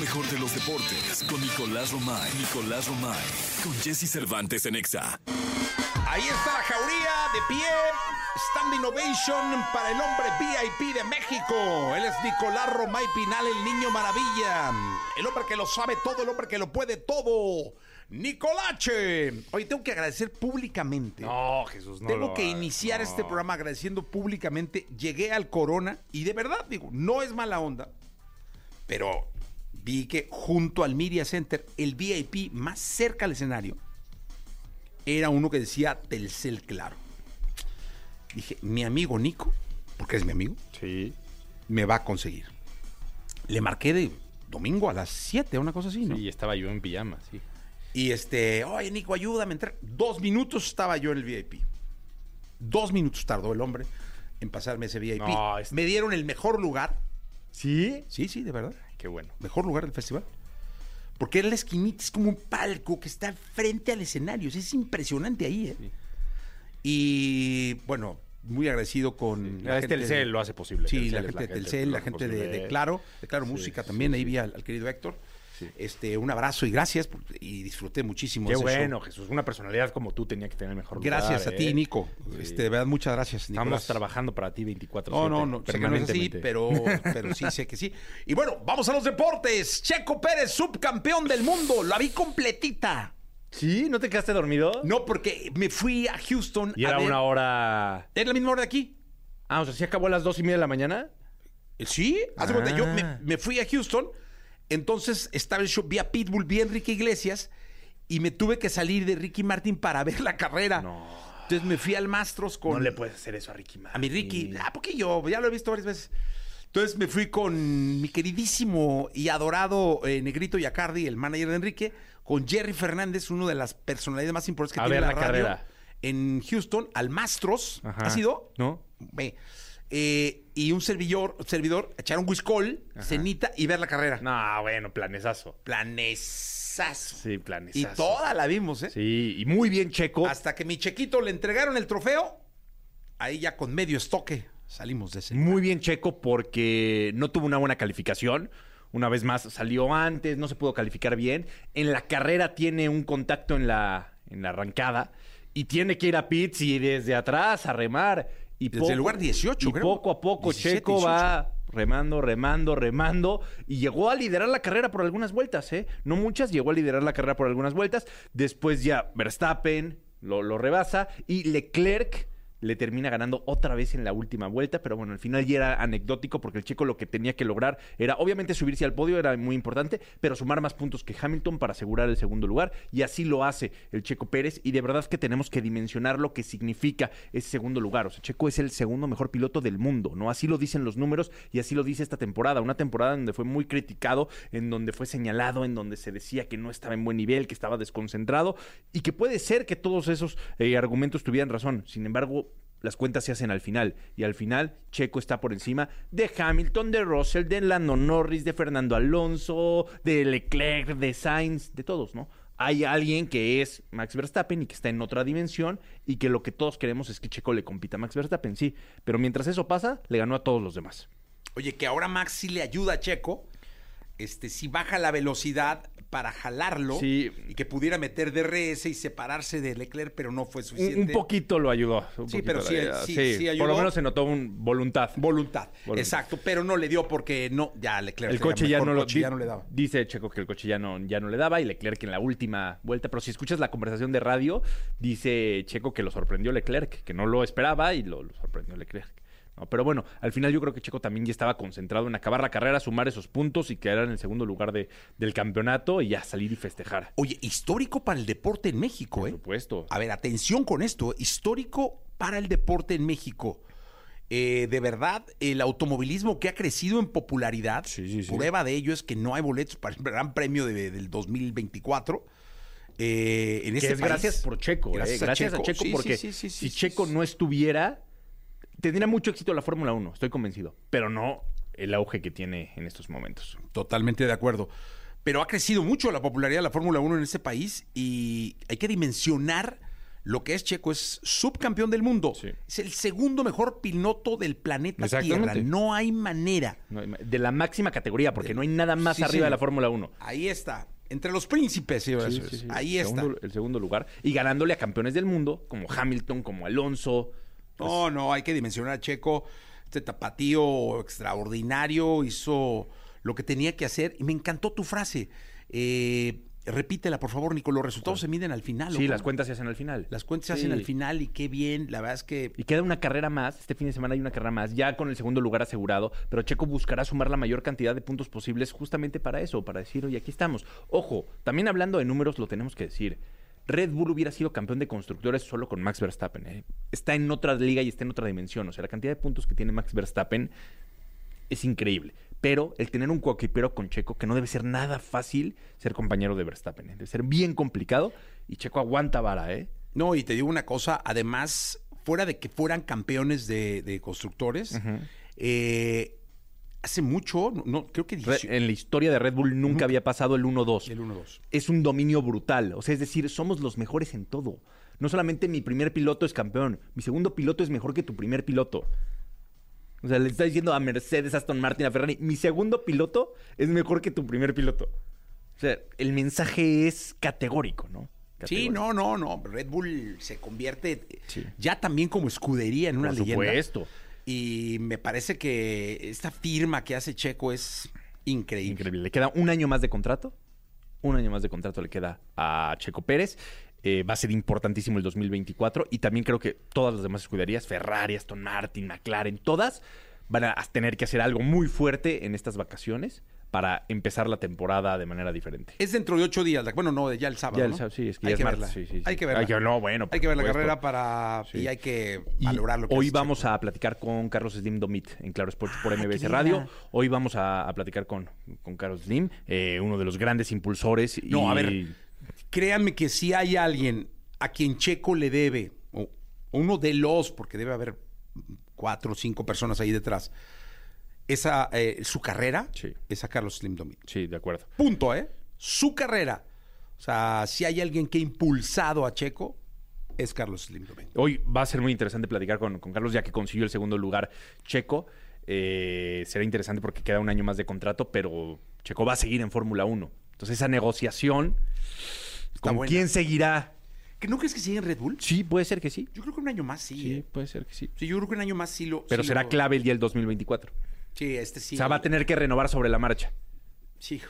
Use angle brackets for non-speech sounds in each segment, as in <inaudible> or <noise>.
mejor de los deportes con Nicolás Romay. Nicolás Romay. Con Jesse Cervantes en Exa. Ahí está la jauría de pie. Stand Innovation para el hombre VIP de México. Él es Nicolás Romay Pinal, el niño maravilla. El hombre que lo sabe todo, el hombre que lo puede todo. Nicolache. Oye, tengo que agradecer públicamente. No, Jesús, no. Tengo lo que hagas, iniciar no. este programa agradeciendo públicamente. Llegué al Corona y de verdad, digo, no es mala onda, pero vi que junto al Media Center, el VIP más cerca al escenario era uno que decía Telcel Claro. Dije, mi amigo Nico, porque es mi amigo, Sí. me va a conseguir. Le marqué de domingo a las 7, una cosa así, ¿no? Sí, estaba yo en pijama, sí. Y este, oye, Nico, ayúdame a entrar. Dos minutos estaba yo en el VIP. Dos minutos tardó el hombre en pasarme ese VIP. No, Me dieron el mejor lugar. ¿Sí? Sí, sí, de verdad. Qué bueno. Mejor lugar del festival. Porque era la esquinita, es como un palco que está frente al escenario. Es impresionante ahí, ¿eh? Sí. Y bueno, muy agradecido con. la gente Telcel de- lo hace posible. Sí, la gente de Telcel, la gente de, Claro, de Claro Sí, Música también. Ahí vi al, al querido Héctor. Sí. Este, un abrazo y gracias y disfruté muchísimo. Qué show. bueno, Jesús. Una personalidad como tú tenía que tener mejor lugar. Gracias a ti, ¿eh? Nico. Sí. Este, de verdad, muchas gracias, Estamos Nicolás. trabajando para ti 24 No, no, no, sé que no es así, pero, <laughs> pero sí sé que sí. Y bueno, vamos a los deportes. Checo Pérez, subcampeón del mundo. La vi completita. ¿Sí? ¿No te quedaste dormido? No, porque me fui a Houston Y a era ver- una hora... ¿Es la misma hora de aquí? Ah, o sea, ¿sí acabó a las dos y media de la mañana? Eh, Sí, haz de cuenta, yo me, Ah. me fui a Houston, entonces estaba el show, vi a Pitbull, vi a Enrique Iglesias y me tuve que salir de Ricky Martin para <laughs> ver la carrera. No. Entonces me fui al Mastros con... No le puedes hacer eso a Ricky Martin. A mi Ricky, ah, porque yo ya lo he visto varias veces. Entonces me fui con mi queridísimo y adorado eh, Negrito Yacardi, el manager de Enrique, con Jerry Fernández, uno de las personalidades más importantes que A tiene ver la, la radio, carrera. en Houston, al Mastros. Ajá. ¿Ha sido? ¿No? Ve. Eh, y un servidor, servidor, echar un whiskol, cenita y ver la carrera. No, bueno, planesazo. Planesazo. Sí, y planesazo. toda la vimos, ¿eh? Sí, y muy bien Checo. Hasta que mi chequito le entregaron el trofeo, ahí ya con medio estoque salimos de ese. Muy bien Checo porque no tuvo una buena calificación. Una vez más salió antes, no se pudo calificar bien. En la carrera tiene un contacto en la, en la arrancada y tiene que ir a pits y desde atrás a remar. Y Desde el lugar 18, y creo. poco a poco 17, Checo va remando, remando, remando y llegó a liderar la carrera por algunas vueltas, ¿eh? No muchas, llegó a liderar la carrera por algunas vueltas. Después ya Verstappen lo, lo rebasa y Leclerc le termina ganando otra vez en la última vuelta, pero bueno, al final ya era anecdótico porque el checo lo que tenía que lograr era obviamente subirse al podio, era muy importante, pero sumar más puntos que Hamilton para asegurar el segundo lugar y así lo hace el Checo Pérez y de verdad que tenemos que dimensionar lo que significa ese segundo lugar, o sea, Checo es el segundo mejor piloto del mundo, ¿no? Así lo dicen los números y así lo dice esta temporada, una temporada donde fue muy criticado, en donde fue señalado, en donde se decía que no estaba en buen nivel, que estaba desconcentrado y que puede ser que todos esos eh, argumentos tuvieran razón, sin embargo, las cuentas se hacen al final. Y al final, Checo está por encima de Hamilton, de Russell, de Lando Norris, de Fernando Alonso, de Leclerc, de Sainz, de todos, ¿no? Hay alguien que es Max Verstappen y que está en otra dimensión y que lo que todos queremos es que Checo le compita a Max Verstappen, sí. Pero mientras eso pasa, le ganó a todos los demás. Oye, que ahora Max sí le ayuda a Checo, este, si baja la velocidad para jalarlo Sí. y que pudiera meter DRS y separarse de Leclerc, pero no fue suficiente. un poquito lo ayudó. un Sí, pero sí, ayudó. sí, sí Por ayudó. lo menos se notó un voluntad. Voluntad. Voluntad. Exacto, pero no le dio porque no, ya Leclerc El coche ya no, lo, coche, ya no le daba. Dice Checo que el coche ya no, ya no le daba y Leclerc en la última vuelta. Pero si escuchas la conversación de radio, dice Checo que lo sorprendió Leclerc, que no lo esperaba y lo, lo sorprendió Leclerc. No, pero bueno, al final yo creo que Checo también ya estaba concentrado en acabar la carrera, sumar esos puntos y quedar en el segundo lugar de, del campeonato y ya salir y festejar. Oye, histórico para el deporte en México, Por ¿eh? supuesto. A ver, atención con esto. Histórico para el deporte en México. Eh, de verdad, el automovilismo que ha crecido en popularidad. Sí, sí, sí. Prueba de ello es que no hay boletos para el Gran Premio de- del 2024. Eh, en este es país. gracias por Checo, ¿eh? Gracias a Checo. Porque si Checo no estuviera, tendría mucho éxito la Fórmula 1, estoy convencido, pero no el auge que tiene en estos momentos. Totalmente de acuerdo. Pero ha crecido mucho la popularidad de la Fórmula 1 en este país y hay que dimensionar lo que es Checo es subcampeón del mundo. Sí. Es el segundo mejor piloto del planeta. Tierra. No hay manera. No hay ma- De la máxima categoría, porque no hay nada más Sí, arriba de la. Fórmula 1. Ahí está. Entre los príncipes. Ahí El está. segundo- el segundo lugar. Y ganándole a campeones del mundo, como Hamilton, como Alonso. No, no, hay que dimensionar a Checo. Este tapatío extraordinario hizo lo que tenía que hacer. Y me encantó tu frase. Eh, repítela, por favor, Nico. Los resultados se miden al final. Sí, ¿o las cuentas se hacen al final. Las cuentas se Sí. hacen al final y qué bien. La verdad es que Y queda una carrera más. Este fin de semana hay una carrera más, ya con el segundo lugar asegurado. Pero Checo buscará sumar la mayor cantidad de puntos posibles justamente para eso, para decir, oye, aquí estamos. Ojo, también hablando de números, lo tenemos que decir. Red Bull hubiera sido campeón de constructores solo con Max Verstappen. ¿eh? Está en otra liga y está en otra dimensión. O sea, la cantidad de puntos que tiene Max Verstappen es increíble. Pero el tener un coequipero con Checo, que no debe ser nada fácil ser compañero de Verstappen. ¿eh? Debe ser bien complicado. Y Checo aguanta vara, ¿eh? No, y te digo una cosa, además, fuera de que fueran campeones de, de constructores, eh, hace mucho, no, creo que Re- 18 en la historia de Red Bull nunca había pasado el 1-2. el 1-2. Es un dominio brutal. O sea, es decir, somos los mejores en todo. No solamente mi primer piloto es campeón, mi segundo piloto es mejor que tu primer piloto. O sea, le está diciendo a Mercedes, Aston Martin, a Ferrari, mi segundo piloto es mejor que tu primer piloto. O sea, el mensaje es categórico, ¿no? Sí, no, no, no. Red Bull se convierte Sí. ya también como escudería en una Por leyenda. supuesto. Y me parece que esta firma que hace Checo es increíble. Increíble. Le queda un año más de contrato. Un año más de contrato le queda a Checo Pérez. Eh, va a ser importantísimo el 2024. Y también creo que todas las demás escuderías, Ferrari, Aston Martin, McLaren, todas van a tener que hacer algo muy fuerte en estas vacaciones para empezar la temporada de manera diferente. Es dentro de ocho días. Bueno, no, ya el sábado. Ya el ¿no? sábado, sí, es que hay ya que es martes, verla. sí, sí, sí. Hay que verla. Hay que- no, bueno, Hay que ver la supuesto. carrera para. Y hay que valorar lo que hoy vamos a platicar con Carlos Slim Domit en Claro Sports por Ah, MBS. Radio. Hoy vamos a, a platicar con, con Carlos Slim, eh, uno de los grandes impulsores. No, a ver, créanme que si hay alguien a quien Checo le debe, o uno de los, porque debe haber cuatro o cinco personas ahí detrás, esa, eh, su carrera Sí. es a Carlos Slim Domit. Sí, de acuerdo. Punto, ¿eh? Su carrera. O sea, si hay alguien que ha impulsado a Checo, es Carlos Slim Domit. Hoy va a ser muy interesante platicar con, con Carlos, ya que consiguió el segundo lugar Checo. Eh, será interesante porque queda un año más de contrato, pero Checo va a seguir en Fórmula 1. Entonces, esa negociación, ¿con buena. quién seguirá? ¿Que ¿No crees que sigue en Red Bull? Sí, puede ser que sí. Yo creo que un año más sí. Sí, ¿eh? puede ser que sí. Sí, yo creo que un año más sí lo. Pero sí será lo- clave el día del 2024. Sí, este sí. O sea, va a tener que renovar sobre la marcha. Sí,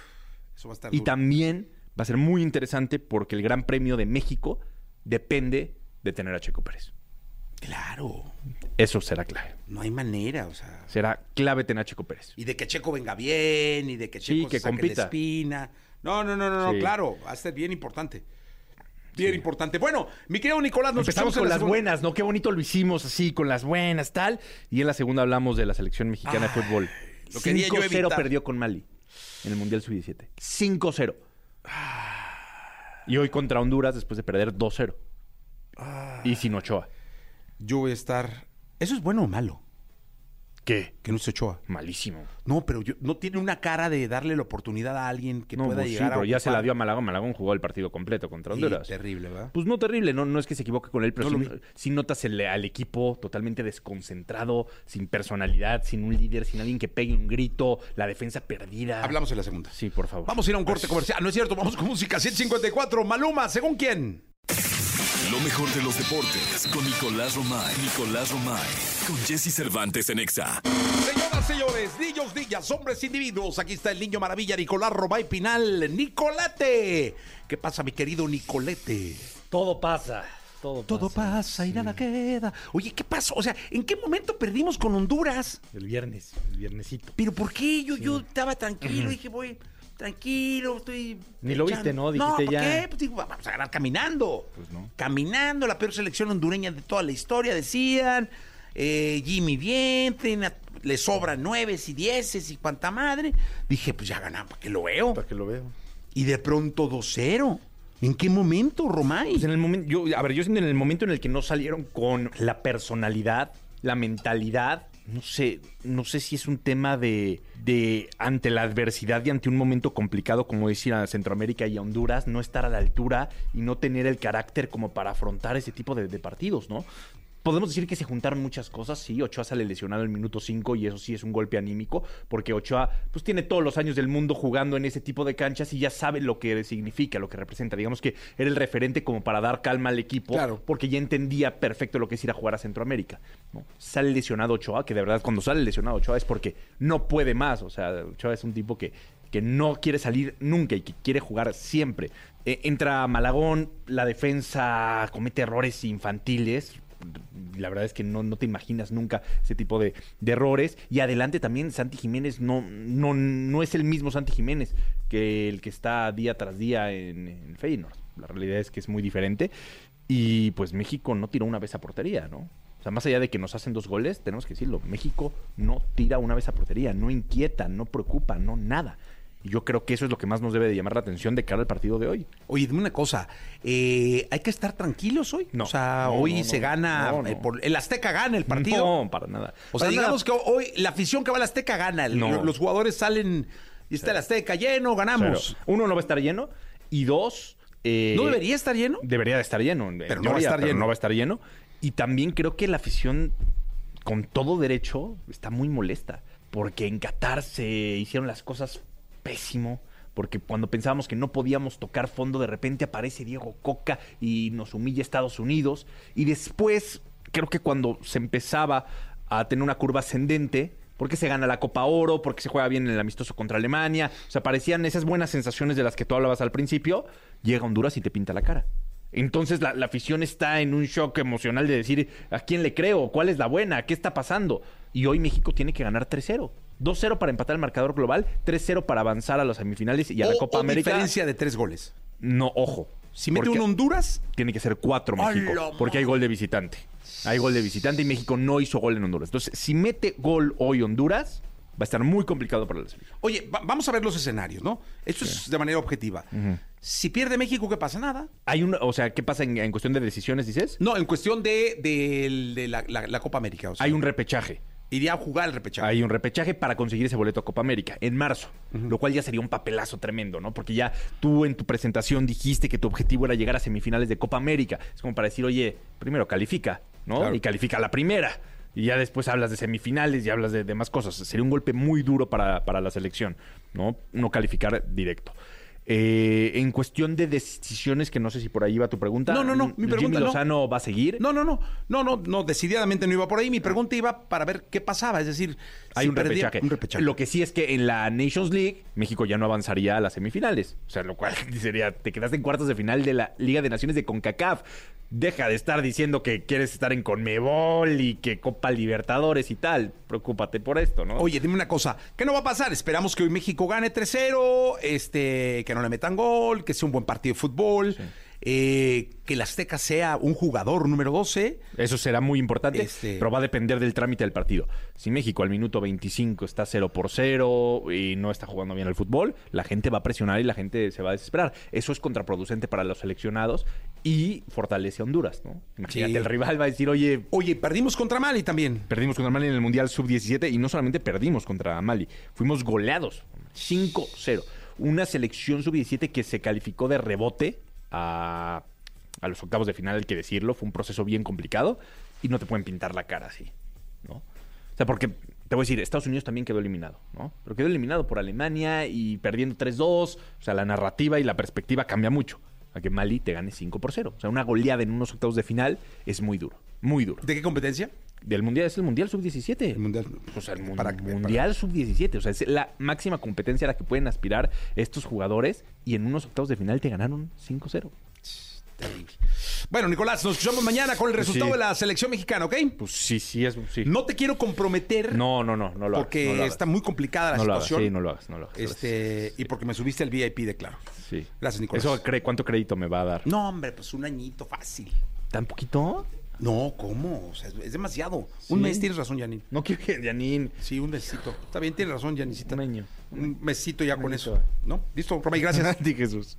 eso va a estar. Y duro. también va a ser muy interesante porque el Gran Premio de México depende de tener a Checo Pérez. Claro. Eso será clave. No hay manera, o sea. Será clave tener a Checo Pérez. Y de que Checo venga bien, y de que Sí, Checo que se saque la compita. espina. No, no, no, no, no, Sí. claro. Va a ser bien importante. Bien importante. Bueno, mi querido Nicolás, nos Empezamos con la las segunda. buenas, ¿no? Qué bonito lo hicimos así, con las buenas, tal. Y en la segunda hablamos de la selección mexicana de Ay, fútbol. quería yo 5-0 evitar. perdió con Mali en el Mundial Sub-17. 5-0. Y hoy contra Honduras después de perder 2-0. Y sin Ochoa. Yo voy a estar. ¿Eso es bueno o malo? ¿Qué? Que no esté Ochoa. Malísimo. No, pero yo, no tiene una cara de darle la oportunidad a alguien que no, pueda pues sí, llegar pero a. ya se la dio a Malagón. Malagón jugó el partido completo contra Sí, Honduras. terrible, ¿verdad? Pues no terrible, no, no es que se equivoque con él, pero No sí, sí notas el- al equipo totalmente desconcentrado, sin personalidad, sin un líder, sin alguien que pegue un grito, la defensa perdida. Hablamos en la segunda. Sí, por favor. Vamos a ir a un corte comercial. No es cierto, vamos con música 154. Maluma, ¿según quién? Lo mejor de los deportes con Nicolás Romay. Nicolás Romay. Con Jesse Cervantes en Exa. Señoras, señores, niños, niñas, hombres, individuos, aquí está el niño maravilla Nicolás Romay Pinal. ¡Nicolete! ¿Qué pasa, mi querido Nicolete? Todo pasa. Todo, Todo pasa y nada queda. Oye, ¿qué pasó? O sea, ¿en qué momento perdimos con Honduras? El viernes, el viernesito. ¿Pero por qué? Yo, yo estaba tranquilo, dije, voy tranquilo, estoy... Ni lo viste, ¿no? Dijiste ¿por ya. qué? Pues digo, vamos a ganar caminando. Pues no. Caminando, la peor selección hondureña de toda la historia, decían. Eh, Jimmy bien, le sobran nueves y dieces y cuanta madre. Dije, pues ya ganamos, ¿para qué lo veo? Para que lo veo. Y de pronto 2-0. ¿En qué momento, Romay? Pues en el momento, yo, a ver, yo siento en el momento en el que no salieron con la personalidad, la mentalidad, no sé, no sé si es un tema de, de ante la adversidad y ante un momento complicado como es a Centroamérica y Honduras, no estar a la altura y no tener el carácter como para afrontar ese tipo de partidos, ¿no? Podemos decir que se juntaron muchas cosas, sí, Ochoa sale lesionado al minuto 5 y eso sí es un golpe anímico, porque Ochoa pues tiene todos los años del mundo jugando en ese tipo de canchas y ya sabe lo que significa, lo que representa. Digamos que era el referente como para dar calma al equipo, Claro. porque ya entendía perfecto lo que es ir a jugar a Centroamérica. ¿no? Sale lesionado Ochoa, que de verdad cuando sale lesionado Ochoa es porque no puede más. O sea, Ochoa es un tipo que, que no quiere salir nunca y que quiere jugar siempre. Eh, entra Malagón, la defensa comete errores infantiles. La verdad es que no, no te imaginas nunca ese tipo de, errores. Y adelante también Santi Jiménez no, no, no es el mismo Santi Jiménez que el que está día tras día en, en Feyenoord. La realidad es que es muy diferente. Y pues México no tiró una vez a portería, ¿no? O sea, más allá de que nos hacen dos goles, tenemos que decirlo, México no tira una vez a portería, no inquieta, no preocupa, no nada. Y yo creo que eso es lo que más nos debe de llamar la atención de cara al partido de hoy. Oye, dime una cosa, eh, ¿hay que estar tranquilos hoy? No. O sea, No, hoy no, se gana, eh, por- el Azteca gana el partido. No, para nada. O sea, Para digamos nada. que hoy la afición que va al Azteca gana. El-. Los jugadores salen y está el Azteca lleno, ganamos. Uno, no va a estar lleno. Y dos... eh, ¿No debería estar lleno? Debería de estar lleno. en Pero no va a estar lleno. no va a estar lleno. Y también creo que la afición, con todo derecho, está muy molesta. Porque en Qatar se hicieron las cosas pésimo. Porque cuando pensábamos que no podíamos tocar fondo, de repente aparece Diego Coca y nos humilla Estados Unidos. Y después, creo que cuando se empezaba a tener una curva ascendente, porque se gana la Copa Oro, porque se juega bien en el amistoso contra Alemania, o sea, parecían esas buenas sensaciones de las que tú hablabas al principio, llega Honduras y te pinta la cara. Entonces la, la afición está en un shock emocional de decir, ¿a quién le creo? ¿Cuál es la buena? ¿Qué está pasando? Y hoy México tiene que ganar 3-0. 2-0 para empatar el marcador global, 3-0 para avanzar a las semifinales y a la Copa o América. diferencia de tres goles. No, ojo. Si mete un Honduras, Tiene que ser 4 México, ¡A la porque hay gol de visitante. Hay gol de visitante y México no hizo gol en Honduras. Entonces, si mete gol hoy Honduras, va a estar muy complicado para la selección. oye, va- vamos a ver los escenarios, ¿no? Esto es de manera objetiva. Si pierde México, ¿qué pasa? Nada. Hay una, o sea, ¿qué pasa en, en cuestión de decisiones, dices? No, en cuestión de, de- de la, la- la Copa América. O sea, Hay un repechaje. Iría a jugar el repechaje. Hay un repechaje para conseguir ese boleto a Copa América en marzo, lo cual ya sería un papelazo tremendo, ¿no? Porque ya tú en tu presentación dijiste que tu objetivo era llegar a semifinales de Copa América. Es como para decir, oye, primero califica, ¿no? Claro. Y califica a la primera. Y ya después hablas de semifinales y hablas de, de más cosas. Sería un golpe muy duro para, para la selección, ¿no? No calificar directo. Eh, en cuestión de decisiones, que no sé si por ahí va tu pregunta. No, no, no, mi Jimmy pregunta no. Lozano va a seguir. No, no, no, no, no, no, decididamente no iba por ahí. Mi pregunta iba para ver qué pasaba, es decir, Hay si un, perdía- repechaje. un repechaje. Lo que sí es que en la Nations League, México ya no avanzaría a las semifinales. O sea, lo cual <laughs> sería, te quedaste en cuartos de final de la Liga de Naciones de CONCACAF. Deja de estar diciendo que quieres estar en Conmebol y que Copa Libertadores y tal. Preocúpate por esto, ¿no? Oye, dime una cosa, ¿qué no va a pasar? Esperamos que hoy México gane 3-0, este, que no le metan gol, que sea un buen partido de fútbol, eh, que el Azteca sea un jugador número 12. Eso será muy importante, Este- pero va a depender del trámite del partido. Si México al minuto 25 está 0 por 0 y no está jugando bien al fútbol, la gente va a presionar y la gente se va a desesperar. Eso es contraproducente para los seleccionados y fortalece a Honduras, ¿no? Imagínate, Sí. el rival va a decir, oye, Oye, perdimos contra Mali también. perdimos contra Mali en el Mundial Sub-17 y no solamente perdimos contra Mali, fuimos goleados 5-0. Una selección Sub-17 que se calificó de rebote a, a los octavos de final, hay que decirlo, fue un proceso bien complicado y no te pueden pintar la cara así, ¿no? O sea, porque te voy a decir, Estados Unidos también quedó eliminado, ¿no? Pero quedó eliminado por Alemania y perdiendo 3-2, o sea, la narrativa y la perspectiva cambia mucho. A que Mali te gane 5 por 0. O sea, una goleada en unos octavos de final es muy duro, muy duro ¿De qué competencia? del mundial es el mundial sub-17. El Mundial. O sea, el mun- Para- mundial sub-17. O sea, es la máxima competencia a la que pueden aspirar estos jugadores. Y en unos octavos de final te ganaron 5-0. Terrible. Bueno, Nicolás, nos escuchamos mañana con el Pues resultado sí. de la selección mexicana, ¿ok? Pues sí, sí, es. Sí. No te quiero comprometer no, no, no, no lo hagas, porque no lo hagas. está muy complicada la No lo hagas, situación. sí, no lo hagas, no lo hagas. Este, y porque me subiste el VIP de claro. Sí. Gracias, Nicolás. Eso, ¿cuánto crédito me va a dar? No, hombre, pues un añito fácil. ¿Tan poquito? No, ¿cómo? O sea, es demasiado. Un mes tienes razón, Janine. No quiero que Janine. Sí, un mesito. Está bien, tienes razón, Janicita. Un año. Un mesito ya con eso. ¿No? Listo, Romay, gracias. <laughs> Di Jesús.